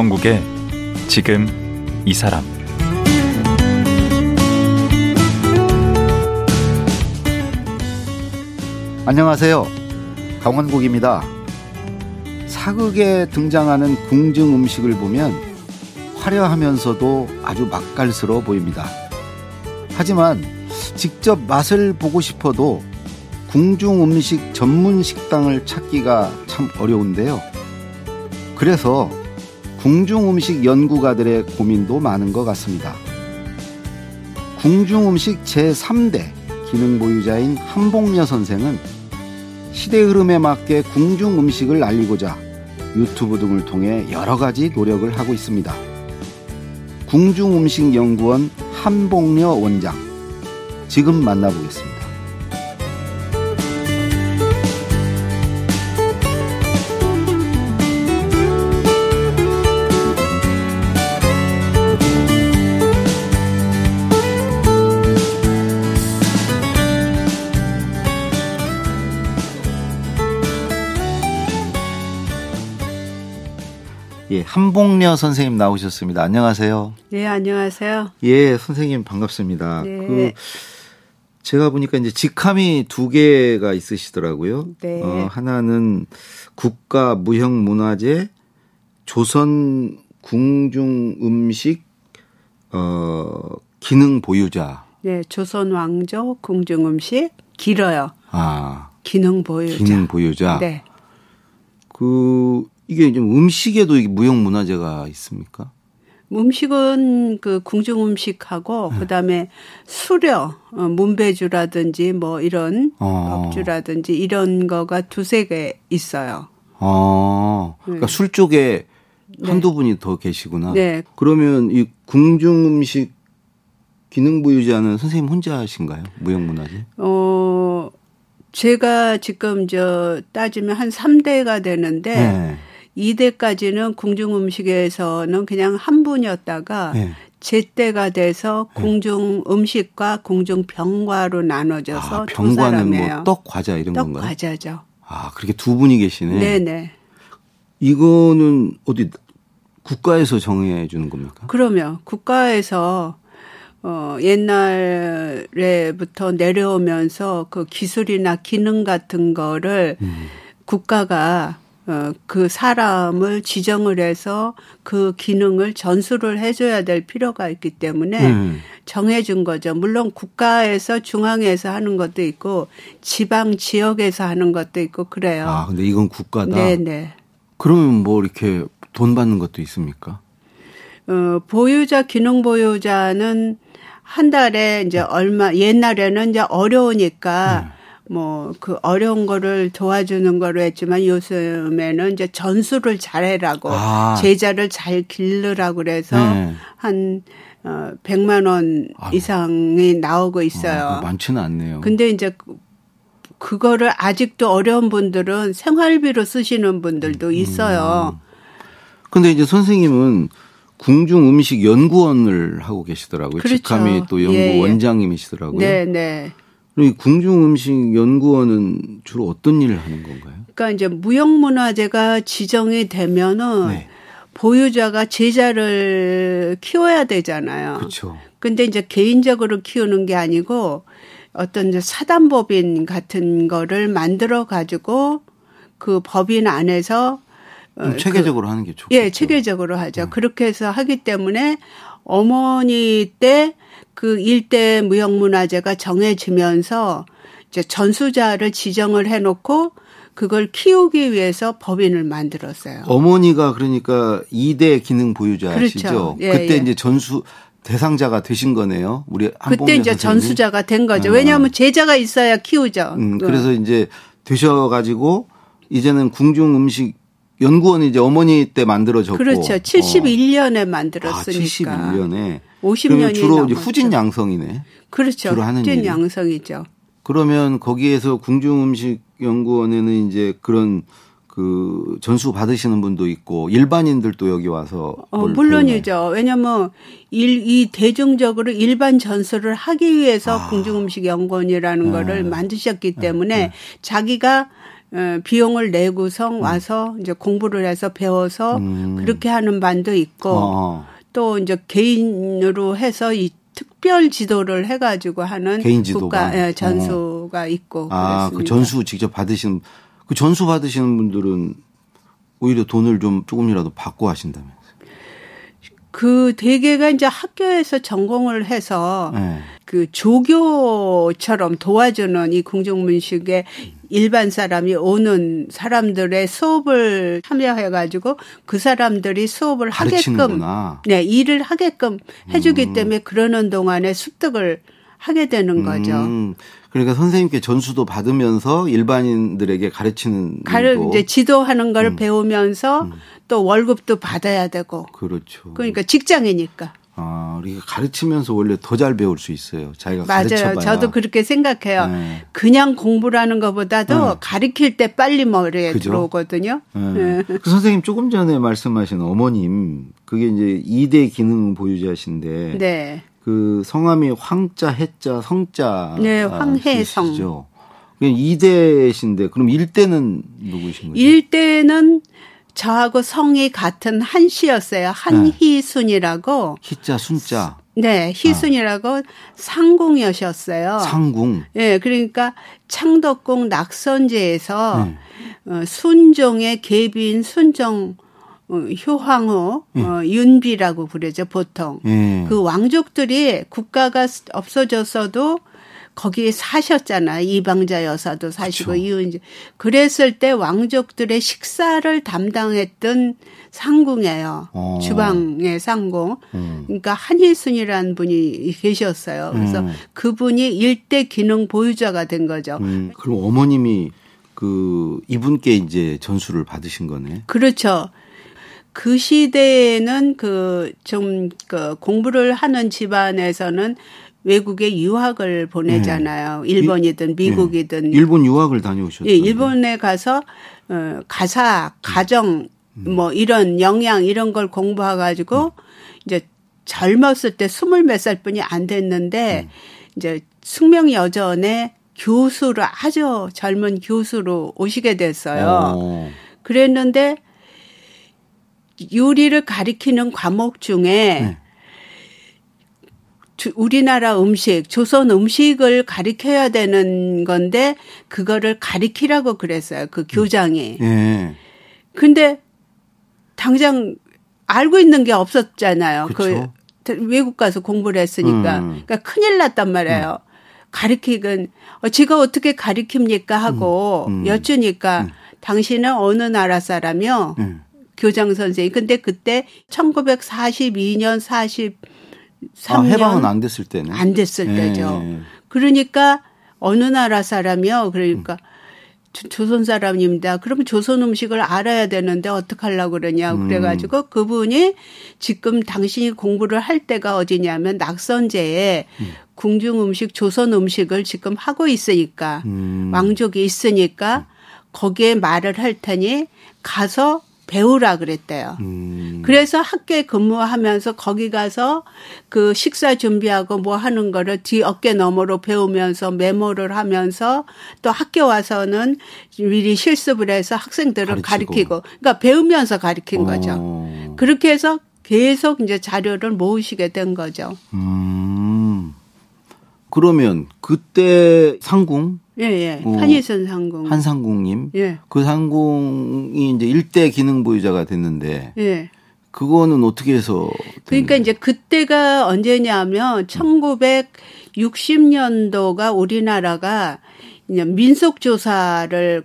강원국의 지금 이 사람 안녕하세요. 강원국입니다. 사극에 등장하는 궁중 음식을 보면 화려하면서도 아주 맛깔스러워 보입니다. 하지만 직접 맛을 보고 싶어도 궁중 음식 전문 식당을 찾기가 참 어려운데요. 그래서 궁중 음식 연구가들의 고민도 많은 것 같습니다. 궁중 음식 제3대 기능 보유자인 한복녀 선생은 시대 흐름에 맞게 궁중 음식을 알리고자 유튜브 등을 통해 여러 가지 노력을 하고 있습니다. 궁중 음식 연구원 한복녀 원장 지금 만나보겠습니다. 한복녀 선생님 나오셨습니다. 안녕하세요. 네, 안녕하세요. 예, 선생님 반갑습니다. 네. 그 제가 보니까 이제 직함이 두 개가 있으시더라고요. 네. 어, 하나는 국가 무형 문화재 조선 궁중 음식 어 기능 보유자. 네, 조선 왕조 궁중 음식 길어요. 아, 기능 보유자. 기능 보유자. 네. 그 이게 좀 음식에도 이게 무형 문화재가 있습니까? 음식은 그 궁중 음식하고 네. 그다음에 수려, 어, 문배주라든지 뭐 이런 어. 법주라든지 이런 거가 두세 개 있어요. 아, 그러니까 술 쪽에 한두 분이 더 계시구나. 네. 그러면 이 궁중 음식 기능 보유자는 선생님 혼자 하신가요? 무형 문화재? 어 제가 지금 저 따지면 한 3대가 되는데 네. 2대까지는 궁중 음식에서는 그냥 한 분이었다가 네. 제 때가 돼서 궁중 음식과 궁중 병과로 나눠져서 아, 두 병과는. 뭐 떡 과자 이런 떡 건가요? 과자죠. 아, 그렇게 두 분이 계시네. 네네. 이거는 어디 국가에서 정해 주는 겁니까? 그러면 국가에서 어 옛날에부터 내려오면서 그 기술이나 기능 같은 거를 음. 국가가 어, 그 사람을 지정을 해서 그 기능을 전수를 해줘야 될 필요가 있기 때문에 음. 정해준 거죠. 물론 국가에서 중앙에서 하는 것도 있고 지방 지역에서 하는 것도 있고 그래요. 아, 근데 이건 국가다. 네네. 그러면 뭐 이렇게 돈 받는 것도 있습니까? 어, 보유자, 기능 보유자는 한 달에 이제 얼마, 옛날에는 이제 어려우니까 뭐 그 어려운 거를 도와주는 거로 했지만 요즘에는 이제 전수를 잘해라고 아. 제자를 잘 기르라고 그래서 네. 한 어, 100만 원 아유. 이상이 나오고 있어요. 아, 많지는 않네요. 근데 이제 그- 그거를 아직도 어려운 분들은 생활비로 쓰시는 분들도 있어요. 근데 이제 선생님은 궁중 음식 연구원을 하고 계시더라고요. 그렇죠. 직함이 또 연구 예, 예. 원장님이시더라고요. 네, 네. 이 궁중 음식 연구원은 주로 어떤 일을 하는 건가요? 그러니까 이제 무형문화재가 지정이 되면은 네. 보유자가 제자를 키워야 되잖아요. 그렇죠. 근데 이제 개인적으로 키우는 게 아니고 어떤 이제 사단법인 같은 거를 만들어 가지고 그 법인 안에서 좀 어, 체계적으로 하는 게 좋겠죠. 예, 체계적으로 하죠. 그렇게 해서 하기 때문에 어머니 때 그 일대 무형문화재가 정해지면서 이제 전수자를 지정을 해놓고 그걸 키우기 위해서 법인을 만들었어요. 어머니가 그러니까 2대 기능 보유자시죠. 그렇죠. 예, 그때 예. 이제 전수 대상자가 되신 거네요. 우리 그때 이제 선생님이. 전수자가 된 거죠. 아. 왜냐하면 제자가 있어야 키우죠. 음, 그 그래서 이제 되셔가지고 이제는 궁중 음식 연구원이 이제 어머니 때 만들어졌고. 그렇죠. 71년에 만들었으니까. 아, 71년에. 50년이 주로. 후진 양성이네. 그렇죠. 주로 하는 후진. 양성이죠. 그러면 거기에서 궁중 음식 연구원에는 이제 그런 그 전수 받으시는 분도 있고 일반인들도 여기 와서 어, 뭘 물론이죠. 왜냐면 일, 이 대중적으로 일반 전수를 하기 위해서 궁중음식 연구원이라는 네. 거를 만드셨기 때문에 자기가 어, 비용을 내고선 와서 이제 공부를 해서 배워서 음. 그렇게 하는 반도 있고 어, 또 이제 개인으로 해서 이 특별 지도를 해가지고 하는 개인 지도가? 국가 예, 전수가 있고 아, 그. 전수 직접 받으시는 그 전수 받으시는 분들은 오히려 돈을 좀 조금이라도 받고 하신다면. 그 대개가 이제 학교에서 전공을 해서 네. 그 조교처럼 도와주는 이 궁중문식에 일반 사람이 오는 사람들의 수업을 참여해 가지고 그 사람들이 수업을 하게끔 가르치는구나. 네 일을 하게끔 해 주기 때문에 그러는 동안에 습득을 하게 되는 거죠. 음, 그러니까 선생님께 전수도 받으면서 일반인들에게 가르치는 가르 이제 지도하는 음. 걸 배우면서 또 월급도 받아야 되고 그렇죠. 그러니까 직장이니까 아, 우리가 가르치면서 원래 더 잘 배울 수 있어요. 자기가 맞아요. 가르쳐봐야. 저도 그렇게 생각해요. 네. 그냥 공부라는 것보다도 네. 가르칠 때 빨리 머리에 그죠? 들어오거든요. 네. 그 선생님 조금 전에 말씀하신 어머님 그게 이제 2대 기능 보유자신데 네. 그 성함이 황자, 해자, 성자. 네, 황혜성. 씨시죠? 2대신데 그럼 1대는 누구신 거죠? 일대는 저하고 성이 같은 한 씨였어요. 한희순이라고. 희자, 순자, 네, 희순이라고 상궁여셨어요. 상궁. 예, 그러니까 창덕궁 낙선제에서 네. 어, 순종의 계비인 순종 어, 효황후 어, 윤비라고 부르죠 보통. 예. 그 왕족들이 국가가 없어졌어도 거기에 사셨잖아. 이방자 여사도 사시고. 이은지. 그랬을 때 왕족들의 식사를 담당했던 상궁이에요. 어. 주방의 상궁. 음. 그러니까 한일순이라는 분이 계셨어요. 그래서 음. 그분이 일대 기능 보유자가 된 거죠. 음, 그럼 어머님이 그 이분께 이제 전수를 받으신 거네. 그렇죠. 그 시대에는 그 좀그 공부를 하는 집안에서는 외국에 유학을 보내잖아요. 일본이든 미국이든 예. 일본 유학을 다녀오셨죠. 예, 일본에 가서 어, 가사, 가정 뭐 이런 영양 이런 걸 공부해 가지고 이제 젊었을 때 스물 몇 살뿐이 안 됐는데 이제 숙명 여전에 교수로 아주 젊은 교수로 오시게 됐어요. 어. 그랬는데 요리를 가리키는 과목 중에 네. 주- 우리나라 음식, 조선 음식을 가리켜야 되는 건데 그거를 가리키라고 그랬어요. 그 교장이. 예. 근데 당장 알고 있는 게 없었잖아요. 그쵸. 그 외국 가서 공부를 했으니까. 음. 그러니까 큰일 났단 말이에요. 가리키건 어, 제가 어떻게 가리킵니까 하고 음. 음. 여쭈니까 당신은 어느 나라 사람이요? 예. 교장 선생님. 근데 그때 1942년 43년 아, 해방은 안 됐을 때는. 안 됐을 예. 때죠. 그러니까 어느 나라 사람이요? 그러니까 조- 조선 사람입니다. 그러면 조선 음식을 알아야 되는데 어떡하려고 그러냐. 음. 그래가지고 그분이 지금 당신이 공부를 할 때가 어디냐면 낙선제에 궁중 음식, 조선 음식을 지금 하고 있으니까 음. 왕족이 있으니까 거기에 말을 할 테니 가서 배우라 그랬대요. 음. 그래서 학교에 근무하면서 거기 가서 그 식사 준비하고 뭐 하는 거를 뒤 어깨 너머로 배우면서 메모를 하면서 또 학교 와서는 미리 실습을 해서 학생들을 가르치고. 그러니까 배우면서 가르친 거죠. 어. 그렇게 해서 계속 이제 자료를 모으시게 된 거죠. 음. 그러면 그때 상궁 예, 예. 어, 한희선 상궁. 한상궁님 예. 그 상궁이 이제 일대 기능 보유자가 됐는데 예. 그거는 어떻게 해서 그러니까 된 이제 그때가 언제냐면 1960년도가 우리나라가 이제 민속 조사를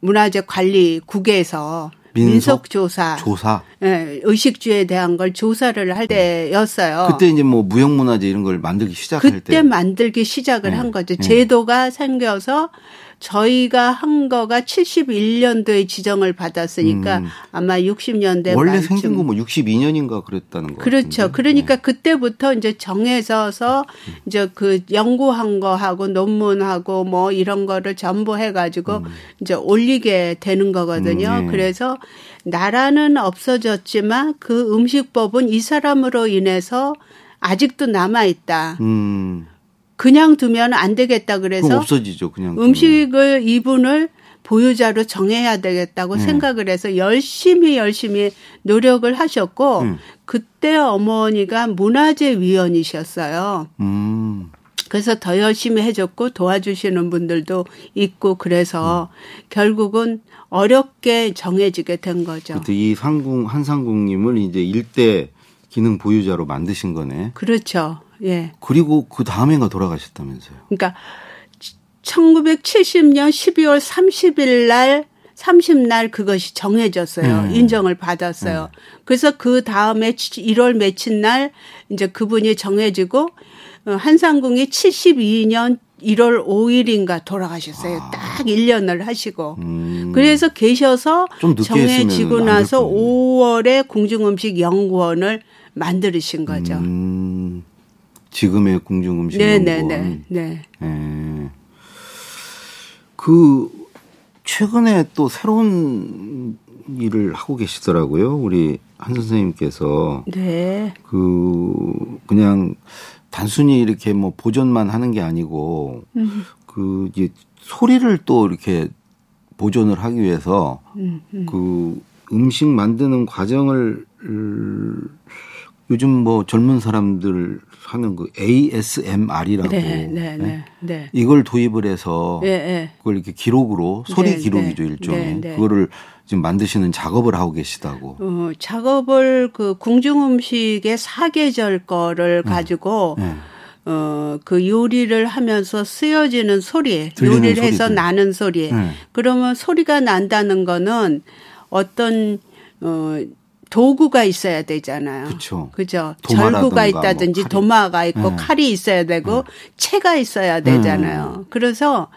문화재 관리국에서 민속 조사, 조사 예, 의식주에 대한 걸 조사를 할 때였어요. 그때 이제 뭐 무형문화재 이런 걸 만들기 시작할 그때 때 만들기 시작을 네. 한 거죠. 네. 제도가 생겨서 저희가 한 거가 71년도에 지정을 받았으니까 음. 아마 60년대 원래 말쯤. 생긴 거 뭐 62년인가 그랬다는 거 그렇죠. 같은데. 네. 그러니까 그때부터 이제 정해서서 이제 그 연구한 거하고 논문하고 뭐 이런 거를 전부 해가지고 이제 올리게 되는 거거든요. 음, 네. 그래서 나라는 없어졌지만 그 음식법은 이 사람으로 인해서 아직도 남아 있다. 음. 그냥 두면 안 되겠다 그래서 없어지죠 그냥. 음식을 이분을 보유자로 정해야 되겠다고 음. 생각을 해서 열심히 열심히 노력을 하셨고 음. 그때 어머니가 문화재 위원이셨어요. 음. 그래서 더 열심히 해줬고 도와주시는 분들도 있고 그래서 결국은 어렵게 정해지게 된 거죠. 이 상궁 한상궁님을 이제 일대 기능 보유자로 만드신 거네. 그렇죠. 예. 그리고 그 다음에가 돌아가셨다면서요. 그러니까 1970년 12월 30일 날 30날 그것이 정해졌어요. 음. 인정을 받았어요. 그래서 그 다음에 1월 며칠 날 이제 그분이 정해지고 어, 한상궁이 72년 1월 5일인가 돌아가셨어요. 딱 1년을 하시고. 음. 그래서 계셔서 정해지고 나서 뻔했네. 5월에 공중음식 연구원을 만들으신 거죠. 음. 지금의 궁중음식 네네네. 연구원. 네. 예. 그 최근에 또 새로운 일을 하고 계시더라고요. 우리 한 선생님께서 네. 그 그냥 단순히 이렇게 뭐 보존만 하는 게 아니고 음. 그 이제 소리를 또 이렇게 보존을 하기 위해서 음, 그 음식 만드는 과정을 음, 요즘 뭐 젊은 사람들 하는 그 ASMR이라고 네, 네, 네, 네. 이걸 도입을 해서 예, 예. 그걸 이렇게 기록으로 소리 네, 기록이죠 네, 일종의 네, 네. 그거를 지금 만드시는 작업을 하고 계시다고. 어, 작업을 그 궁중 음식의 사계절 거를 가지고 네. 어, 그 요리를 하면서 쓰여지는 소리, 요리를 해서 소리들. 나는 소리. 네. 그러면 소리가 난다는 거는 어떤 어 도구가 있어야 되잖아요. 그쵸. 그죠. 절구가 있다든지 뭐. 도마가 있고 네. 칼이 있어야 되고 채가 있어야 되잖아요. 그래서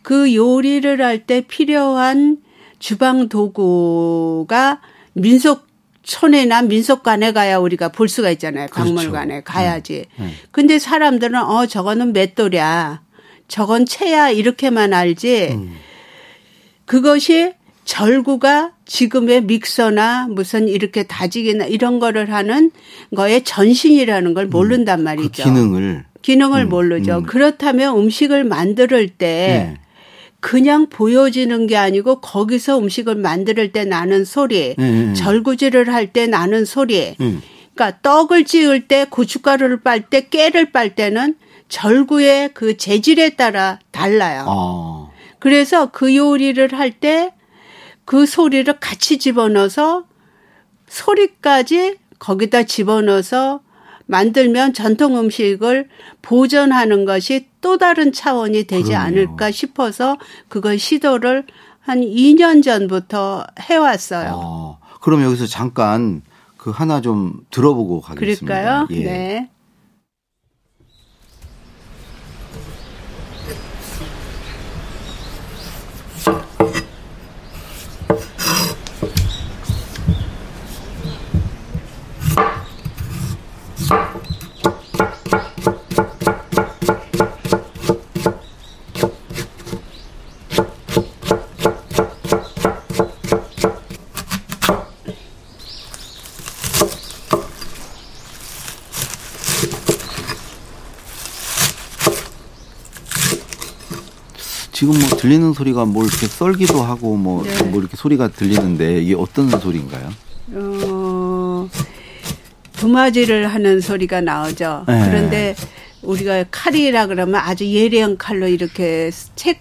그 요리를 할 때 필요한 주방 도구가 민속촌이나 민속관에 가야 우리가 볼 수가 있잖아요. 그렇죠. 박물관에 가야지. 네. 근데 사람들은 어 저거는 맷돌이야. 저건 채야 이렇게만 알지. 음. 그것이 절구가 지금의 믹서나 무슨 이렇게 다지기나 이런 거를 하는 거의 전신이라는 걸 모른단 그 말이죠. 기능을 기능을 모르죠. 음. 그렇다면 음식을 만들 때 네. 그냥 보여지는 게 아니고 거기서 음식을 만들 때 나는 소리, 네, 네. 절구질을 할 때 나는 소리. 음. 그러니까 떡을 찌을 때 고춧가루를 빨 때 깨를 빨 때는 절구의 그 재질에 따라 달라요. 아. 그래서 그 요리를 할 때 그 소리를 같이 집어넣어서 소리까지 거기다 집어넣어서 만들면 전통 음식을 보존하는 것이 또 다른 차원이 되지 그럼요. 않을까 싶어서 그걸 시도를 한 2년 전부터 해왔어요. 어, 그럼 여기서 잠깐 그 하나 좀 들어보고 가겠습니다. 그럴까요? 예. 네. 지금 뭐 들리는 소리가 뭐 이렇게 썰기도 하고 뭐, 네. 뭐 이렇게 소리가 들리는데 이게 어떤 소리인가요? 어, 도마지를 하는 소리가 나오죠. 네. 그런데 우리가 칼이라 그러면 아주 예리한 칼로 이렇게 채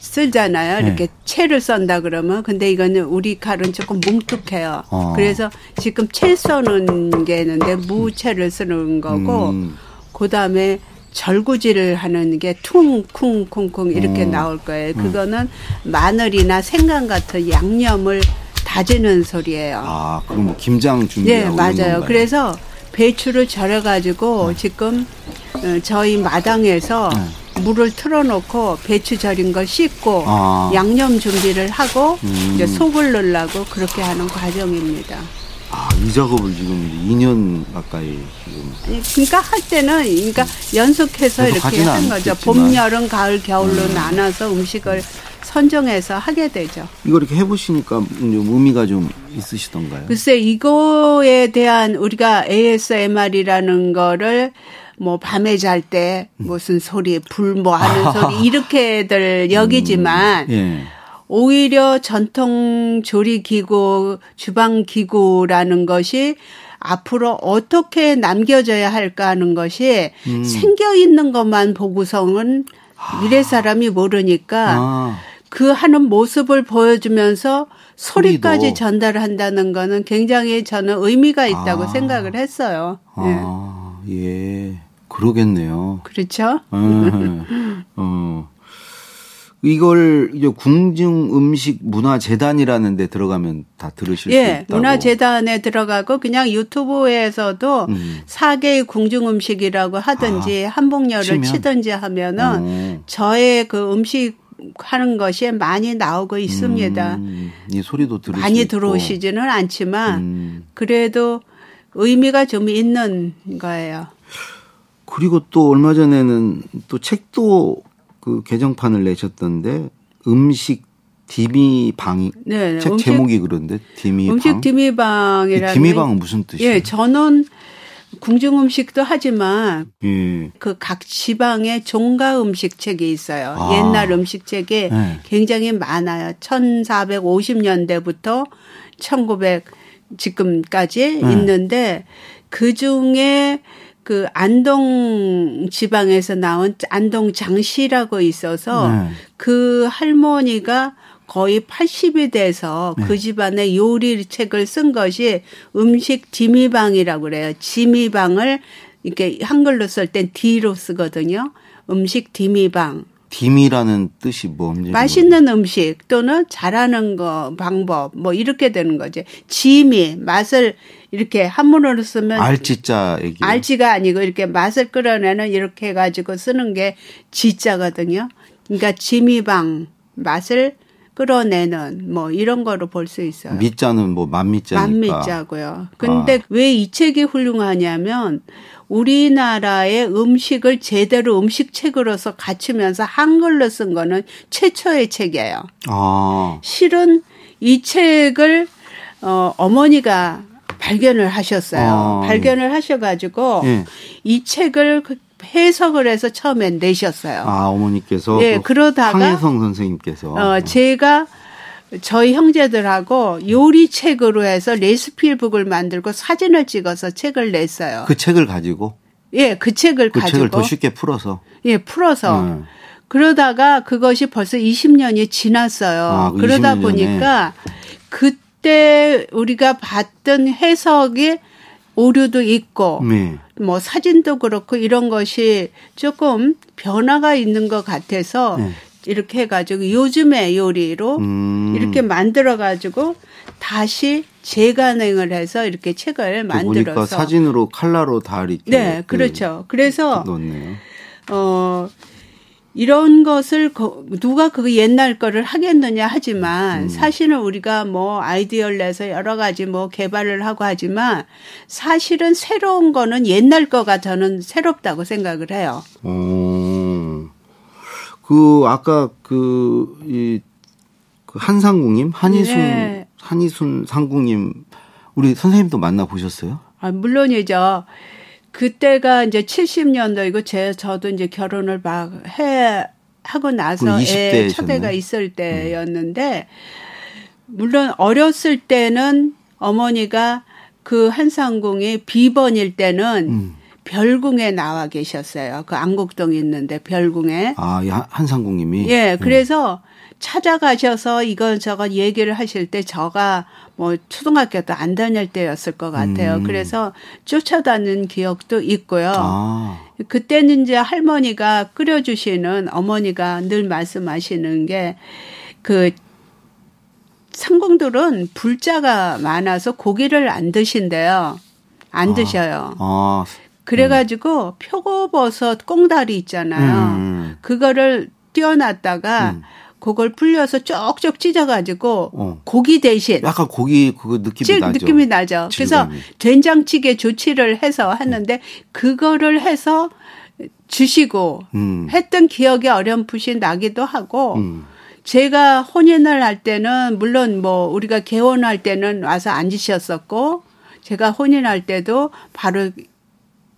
쓰잖아요. 이렇게 네. 채를 썬다 그러면 근데 이거는 우리 칼은 조금 뭉툭해요. 어. 그래서 지금 채 써는 게 있는데 무채를 쓰는 거고 음. 그 다음에 절구질을 하는 게 퉁쿵쿵쿵 이렇게 음. 나올 거예요. 그거는 마늘이나 생강 같은 양념을 다지는 소리예요. 아, 그럼 뭐 김장 네, 준비하고 있는 맞아요. 건가요? 그래서 배추를 절여 가지고 네. 지금 어, 저희 마당에서 물을 틀어놓고 배추 절인 걸 씻고 아. 양념 준비를 하고 음. 이제 속을 넣으려고 그렇게 하는 과정입니다. 아, 이 작업을 지금 2년 가까이 지금 아니, 그러니까 할 때는 그러니까 연속해서 계속 이렇게 한 거죠. 않겠지만. 봄, 여름, 가을, 겨울로 나눠서 음식을 선정해서 하게 되죠. 이거 이렇게 해보시니까 좀 의미가 좀 있으시던가요? 글쎄 이거에 대한 우리가 ASMR이라는 거를 뭐 밤에 잘 때 무슨 소리 불 뭐 하는 소리 이렇게들 여기지만 예. 오히려 전통 조리 기구, 주방 기구라는 것이 앞으로 어떻게 남겨져야 할까 하는 것이 음. 생겨 있는 것만 보고서는 미래 사람이 모르니까 아, 그 하는 모습을 보여주면서 소리까지 소리도. 전달한다는 거는 굉장히 저는 의미가 있다고 아. 생각을 했어요. 예. 아, 예. 그러겠네요. 그렇죠? 음, 어. 이걸 이제 궁중 음식 문화 재단이라는 데 들어가면 다 들으실 수 예, 있다고. 문화 재단에 들어가고 그냥 유튜브에서도 음. 사계의 궁중 음식이라고 하든지 한복열을 치면? 치든지 하면은 어. 저의 그 음식 하는 것이 많이 나오고 있습니다. 음, 이 소리도 들으시고 많이 들어오시지는 않지만 음. 그래도 의미가 좀 있는 거예요. 그리고 또 얼마 전에는 또 책도 그 개정판을 내셨던데 음식 디미 방 네, 책 음식- 제목이 그런데 디미 음식 방. 디미방이라는 디미방은 무슨 뜻이에요? 예, 저는 궁중 음식도 하지만 예. 그각 지방의 종가 음식 책이 있어요. 아. 옛날 음식 책이 네. 굉장히 많아요. 1450년대부터 1900 지금까지 네. 있는데 그 중에 그 안동 지방에서 나온 안동 장시라고 있어서 네. 그 할머니가 거의 80이 돼서 네. 그 집안의 요리 책을 쓴 것이 음식 지미방이라고 그래요. 지미방을 이렇게 한글로 쓸 땐 D로 쓰거든요. 음식 디미방. 디미라는 뜻이 뭔지 맛있는 음식 또는 잘하는 거 방법 뭐 이렇게 되는 거지. 지미 맛을 이렇게 한문으로 쓰면 알지자 얘기. 알지가 아니고 이렇게 맛을 끌어내는 이렇게 해가지고 쓰는 게 지자거든요. 그러니까 지미방 맛을 끌어내는 뭐 이런 거로 볼 수 있어요. 밑자는 뭐 만미자니까. 만미자고요. 근데 아. 왜이 책이 훌륭하냐면 우리나라의 음식을 제대로 음식 책으로서 갖추면서 한글로 쓴 거는 최초의 책이에요. 아. 실은 이 책을 어 어머니가 발견을 하셨어요. 아. 발견을 하셔가지고 예. 이 책을 그 해석을 해서 처음엔 내셨어요. 아 어머니께서 예, 그 그러다가 황혜성 선생님께서 어, 제가 저희 형제들하고 요리 책으로 해서 레시피북을 만들고 사진을 찍어서 책을 냈어요. 그 책을 가지고 예, 그 책을 그 가지고 책을 더 쉽게 풀어서 예, 풀어서 음. 그러다가 그것이 벌써 20년이 지났어요. 아, 그 그러다 20년 전에. 보니까 그 때 우리가 봤던 해석이 오류도 있고 네. 뭐 사진도 그렇고 이런 것이 조금 변화가 있는 것 같아서 네. 이렇게 해가지고 요즘의 요리로 음. 이렇게 만들어가지고 다시 재간행을 해서 이렇게 책을 또 보니까 만들어서 사진으로 칼라로 다 이렇게 네그 그렇죠 그래서 넣었네요. 어 이런 것을 거- 누가 그 옛날 거를 하겠느냐 하지만 음. 사실은 우리가 뭐 아이디어를 내서 여러 가지 뭐 개발을 하고 하지만 사실은 새로운 거는 옛날 거가 저는 새롭다고 생각을 해요. 어. 그 아까 그이 그 한상궁님 한이순 네. 한이순 상궁님 우리 선생님도 만나 보셨어요? 아, 물론이죠. 그때가 이제 70년도이고 제 저도 이제 결혼을 막 해 하고 나서 그 20대 애 셨네. 첫애가 있을 때였는데 물론 어렸을 때는 어머니가 그 한상궁이 비번일 때는 음. 별궁에 나와 계셨어요. 그 안국동에 있는데 별궁에. 아, 한- 한상궁님이 예, 그래서 찾아가셔서 이건 저건 얘기를 하실 때 저가 뭐 초등학교도 안 다닐 때였을 것 같아요. 음. 그래서 쫓아다닌 기억도 있고요. 아, 그때는 이제 할머니가 끓여주시는 어머니가 늘 말씀하시는 게그 상공들은 불자가 많아서 고기를 안 드신대요. 안 아. 드셔요. 아, 그래가지고 표고버섯 꽁다리 있잖아요. 음. 그거를 띄어놨다가 음. 그걸 불려서 쪽쪽 찢어가지고 어. 고기 대신 약간 고기 그거 느낌이 찔 나죠. 느낌이 나죠. 그래서 질감이. 된장찌개 조치를 해서 하는데 그거를 해서 주시고 음. 했던 기억이 어렴풋이 나기도 하고 음. 제가 혼인을 할 때는 물론 뭐 우리가 개원할 때는 와서 앉으셨었고 제가 혼인할 때도 바로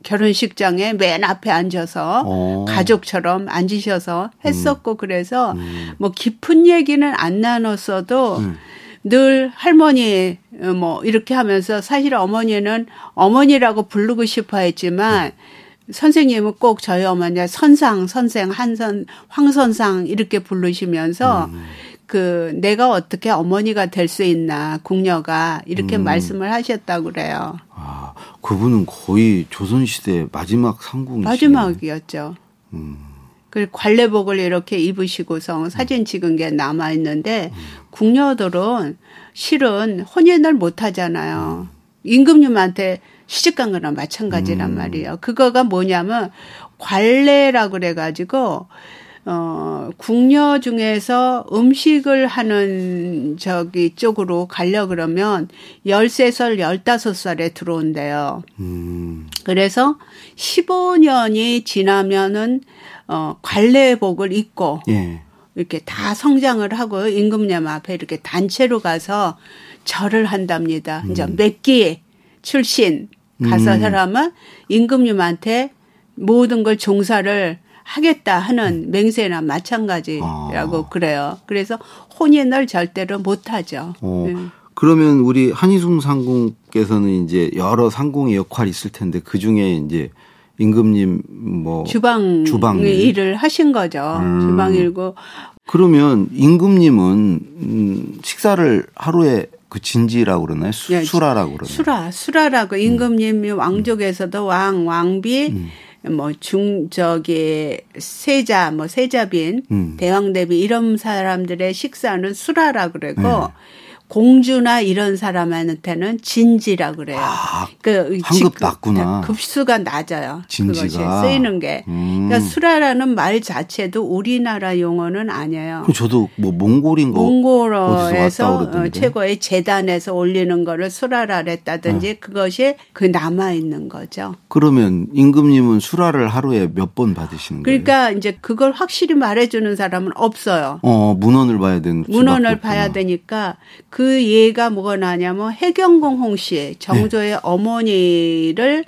결혼식장에 맨 앞에 앉아서 어. 가족처럼 앉으셔서 했었고 그래서 음. 뭐 깊은 얘기는 안 나눴어도 음. 늘 할머니 어, 뭐 이렇게 하면서 사실 어머니는 어머니라고 부르고 싶어 했지만 선생님은 꼭 저희 어머니 선상 선생 한선 황선상 이렇게 부르시면서 그 내가 어떻게 어머니가 될 수 있나 궁녀가 이렇게 말씀을 하셨다고 그래요. 아, 그분은 거의 조선 시대 마지막 상궁이시네. 마지막이었죠. 음. 그 관례복을 이렇게 입으시고서 사진 찍은 게 남아 있는데 궁녀들은 실은 혼인을 못 하잖아요. 임금님한테 시집 간 거랑 마찬가지란 말이에요. 그거가 뭐냐면 관례라고 그래 가지고 어 궁녀 중에서 음식을 하는 저기 쪽으로 가려 그러면 13살, 15살에 들어온대요. 음. 그래서 15년이 지나면은 어 관례복을 입고 예. 이렇게 다 성장을 하고 임금님 앞에 이렇게 단체로 가서 절을 한답니다. 이제 몇기 출신 가서 음. 사람은 임금님한테 모든 걸 종사를 하겠다 하는 맹세나 마찬가지라고 아. 그래요. 그래서 혼인을 절대로 못 하죠. 어, 네. 그러면 우리 한희숭 상궁께서는 이제 여러 상궁의 역할이 있을 텐데 그 중에 이제 임금님 뭐 주방, 주방 일. 일을 하신 거죠. 음. 주방 일고 그러면 임금님은 음, 식사를 하루에 그 진지라고 그러나요? 수, 예, 수라라고 그러나요? 수라, 수라라고 임금님이 왕족에서도 왕, 왕비, 뭐 중 저기 세자, 뭐 세자빈, 음. 대왕 대비 이런 사람들의 식사는 수라라 그러고 네. 공주나 이런 사람한테는 진지라 그래요. 아, 그 환급 직- 낮구나. 급수가 낮아요. 진지가. 그것이 쓰이는 게. 음. 그러니까 수라라는 말 자체도 우리나라 용어는 아니에요. 그럼 저도 뭐 몽골인 거 몽골어에서 어. 최고의 재단에서 올리는 거를 수라라랬다든지 네. 그것이 그 남아 있는 거죠. 그러면 임금님은 수라를 하루에 몇 번 받으시는 거예요? 그러니까 이제 그걸 확실히 말해 주는 사람은 없어요. 어 문헌을 봐야 되는 문헌을 봐야. 되니까 그 예가 뭐가 나냐면 해경공 홍씨 정조의 네. 어머니를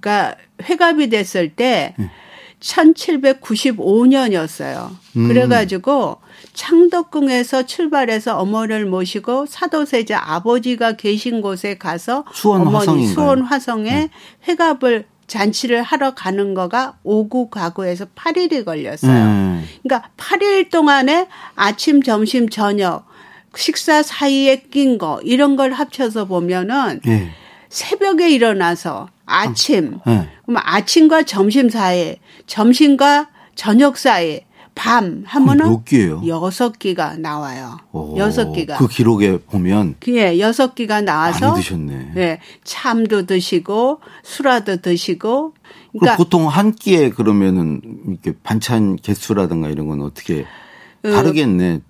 가 회갑이 됐을 때 네. 1795년이었어요. 음. 그래가지고 창덕궁에서 출발해서 어머니를 모시고 사도세자 아버지가 계신 곳에 가서 수원 어머니 화성인가요? 네. 수원 화성에 회갑을 잔치를 하러 가는 거가 오구 가구에서 8일이 걸렸어요. 네. 그러니까 8일 동안에 아침, 점심, 저녁 식사 사이에 낀 거 이런 걸 합쳐서 보면은 예. 새벽에 일어나서 아침 예. 그럼 아침과 점심 사이에 점심과 저녁 사이에 밤 하면은 몇 끼예요? 여섯 끼가 나와요. 오, 여섯 끼가. 그 기록에 보면 예, 여섯 끼가 나와서 많이 드셨네. 예, 참도 드시고 수라도 드시고 그 그러니까 보통 한 끼에 그러면은 이렇게 반찬 개수라든가 이런 건 어떻게 다르겠네.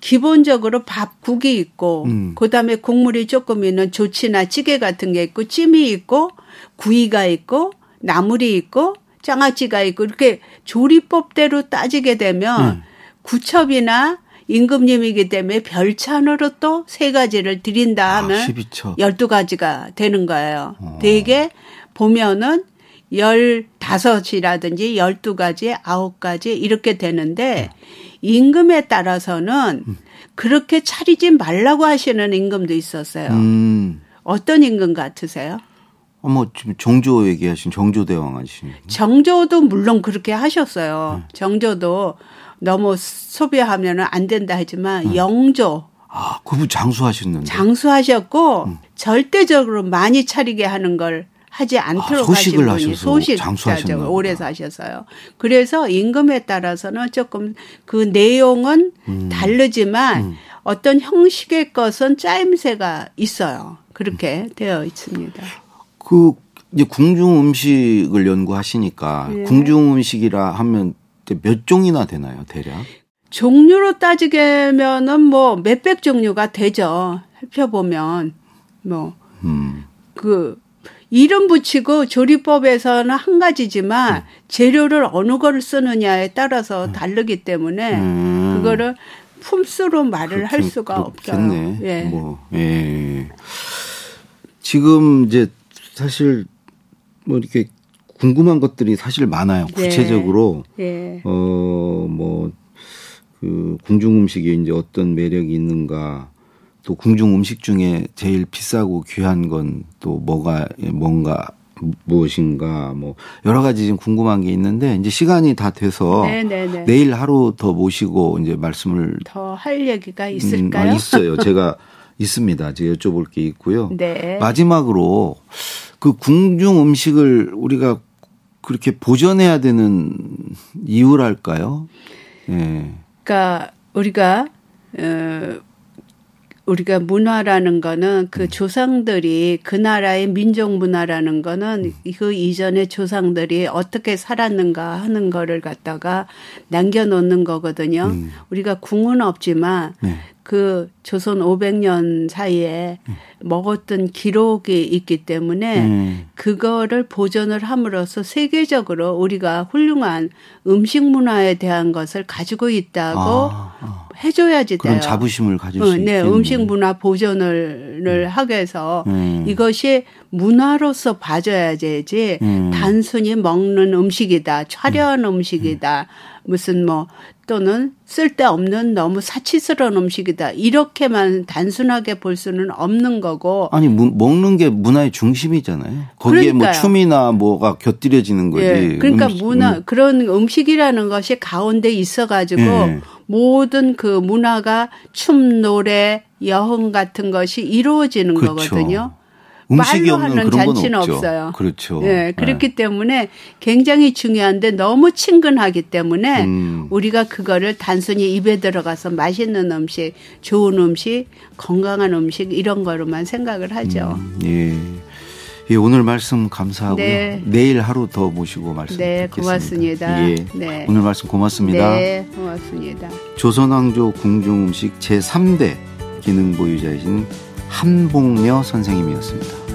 기본적으로 밥 국이 있고 음. 그다음에 국물이 조금 있는 조치나 찌개 같은 게 있고 찜이 있고 구이가 있고 나물이 있고 장아찌가 있고 이렇게 조리법대로 따지게 되면 음. 구첩이나 임금님이기 때문에 별찬으로 또 세 가지를 드린다 하면 아, 12첩. 열두 가지가 되는 거예요. 어. 되게 보면은 열다섯이라든지 열두 가지, 아홉 가지 이렇게 되는데 임금에 따라서는 그렇게 차리지 말라고 하시는 임금도 있었어요. 음. 어떤 임금 같으세요? 어머 지금 정조 얘기하신 정조 대왕 아시는 분? 정조도 물론 그렇게 하셨어요. 정조도 너무 소비하면 안 된다 하지만 영조 아, 그분 장수하셨는데. 장수하셨고 절대적으로 많이 차리게 하는 걸 하지 않도록 아, 소식을 하신 분이 소식 장수하셨나 보다. 오래 사셨어요. 그래서 임금에 따라서는 조금 그 내용은 음. 다르지만 어떤 형식의 것은 짜임새가 있어요. 그렇게 되어 있습니다. 그 이제 궁중 음식을 연구하시니까 예. 궁중 음식이라 하면 몇 종이나 되나요, 대략? 종류로 따지게면은 뭐 몇백 종류가 되죠. 살펴보면 뭐 음. 그 이름 붙이고 조리법에서는 한 가지지만 재료를 어느 거를 쓰느냐에 따라서 다르기 때문에 음. 그거를 품수로 말을 할 그렇긴- 수가. 그렇겠네. 예. 뭐, 예. 지금 이제 사실 뭐 이렇게 궁금한 것들이 사실 많아요. 네. 구체적으로 예. 어뭐 그 궁중 음식이 이제 어떤 매력이 있는가 또 궁중 음식 중에 제일 비싸고 귀한 건 또 뭐가 뭔가 무엇인가 뭐 여러 가지 지금 궁금한 게 있는데 이제 시간이 다 돼서 네네네. 내일 하루 더 모시고 이제 말씀을 더 할 얘기가 음, 있을까요? 아, 있어요. 제가 있습니다. 제가 여쭤볼 게 있고요. 네. 마지막으로 그 궁중 음식을 우리가 그렇게 보존해야 되는 이유랄까요? 예. 그러니까 우리가 어 우리가 문화라는 거는 음. 그 조상들이 그 나라의 민족 문화라는 거는 음. 그 이전의 조상들이 어떻게 살았는가 하는 거를 갖다가 남겨놓는 거거든요. 음. 우리가 궁은 없지만 네. 그 조선 500년 사이에 먹었던 기록이 있기 때문에 음. 그거를 보존을 함으로써 세계적으로 우리가 훌륭한 음식 문화에 대한 것을 가지고 있다고 아, 아. 해줘야지 그런 돼요. 자부심을 가질 어, 수 네, 있겠네요. 음식 문화 보존을 하기 위해서 음. 이것이 문화로서 봐줘야 되지 음. 단순히 먹는 음식이다, 화려한 음식이다, 무슨 뭐 또는 쓸데없는 너무 사치스러운 음식이다 이렇게만 단순하게 볼 수는 없는 거고 아니 무- 먹는 게 문화의 중심이잖아요. 거기에 뭐 그러니까요. 춤이나 뭐가 곁들여지는 거지. 예, 그러니까 음식- 문화 음. 그런 음식이라는 것이 가운데 있어가지고 예. 모든 그 문화가 춤, 노래, 여흥 같은 것이 이루어지는 그렇죠. 거거든요. 음식이 말로 하는 잔치는. 없어요. 그렇죠. 예, 그렇기 때문에 굉장히 중요한데 너무 친근하기 때문에 음. 우리가 그거를 단순히 입에 들어가서 맛있는 음식, 좋은 음식, 건강한 음식 이런 거로만 생각을 하죠. 예. 예, 오늘 말씀 감사하고요. 네. 내일 하루 더 모시고 말씀 네, 듣겠습니다. 고맙습니다. 예. 네. 오늘 말씀 고맙습니다. 네, 고맙습니다. 조선왕조 궁중음식 제3대 기능 보유자이신 한복녀 선생님이었습니다.